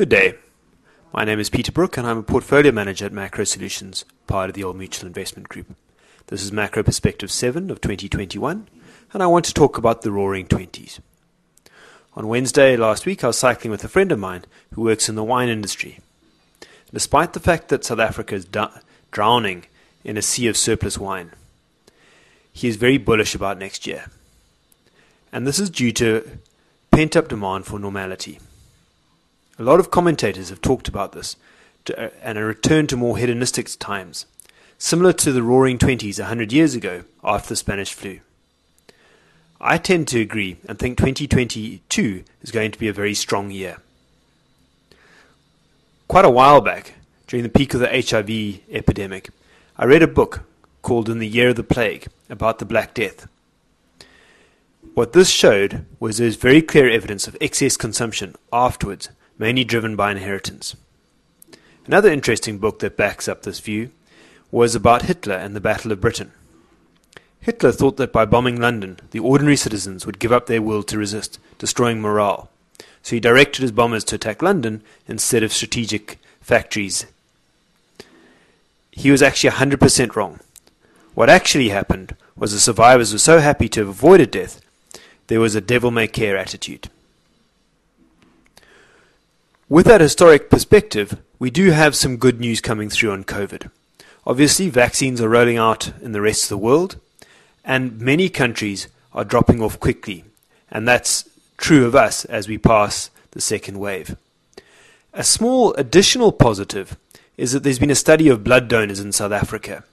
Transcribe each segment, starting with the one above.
Good day. My name is Peter Brooke and I'm a portfolio manager at Macro Solutions, part of the Old Mutual Investment Group. This is Macro Perspective 7 of 2021 and I want to talk about the roaring 20s. On Wednesday last week I was cycling with a friend of mine who works in the wine industry. Despite the fact that South Africa is drowning in a sea of surplus wine, he is very bullish about next year. And this is due to pent up demand for normality. A lot of commentators have talked about this uh, and a return to more hedonistic times, similar to the roaring 20s a hundred years ago after the Spanish flu. I tend to agree and think 2022 is going to be a very strong year. Quite a while back, during the peak of the HIV epidemic, I read a book called In the Year of the Plague about the Black Death. What this showed was there was very clear evidence of excess consumption afterwards mainly driven by inheritance. Another interesting book that backs up this view was about Hitler and the Battle of Britain. Hitler thought that by bombing London, the ordinary citizens would give up their will to resist, destroying morale. So he directed his bombers to attack London instead of strategic factories. He was actually 100% wrong. What actually happened was the survivors were so happy to have avoided death, there was a devil may care attitude. With that historic perspective, we do have some good news coming through on COVID. Obviously, vaccines are rolling out in the rest of the world, and many countries are dropping off quickly, and that's true of us as we pass the second wave. A small additional positive is that there's been a study of blood donors in South Africa.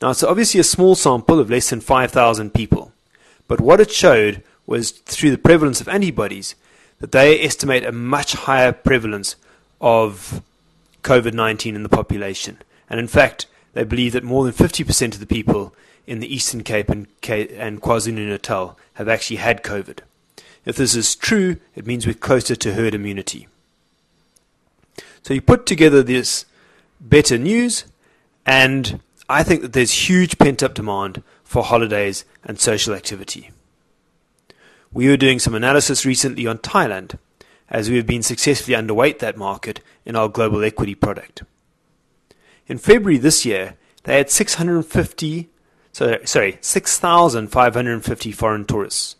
Now, it's obviously a small sample of less than 5,000 people, but what it showed was through the prevalence of antibodies that they estimate a much higher prevalence of COVID 19 in the population. And in fact, they believe that more than 50% of the people in the Eastern Cape and, and KwaZulu Natal have actually had COVID. If this is true, it means we're closer to herd immunity. So you put together this better news, and I think that there's huge pent up demand for holidays and social activity. We were doing some analysis recently on Thailand, as we have been successfully underweight that market in our global equity product. In February this year, they had 650, sorry, 6,550 foreign tourists.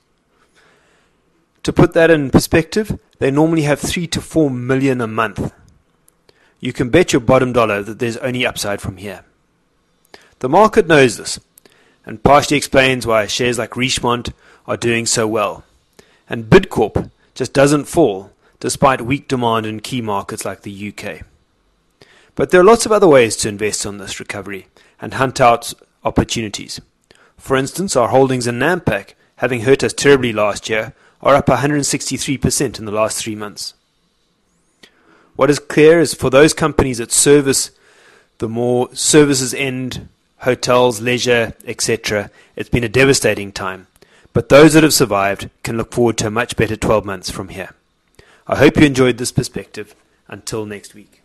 To put that in perspective, they normally have 3 to 4 million a month. You can bet your bottom dollar that there's only upside from here. The market knows this, and partially explains why shares like Richemont are doing so well. And Bidcorp just doesn't fall despite weak demand in key markets like the UK. But there are lots of other ways to invest on this recovery and hunt out opportunities. For instance, our holdings in Nampak, having hurt us terribly last year, are up 163% in the last three months. What is clear is for those companies that service the more services end, hotels, leisure, etc., it's been a devastating time. But those that have survived can look forward to a much better 12 months from here. I hope you enjoyed this perspective. Until next week.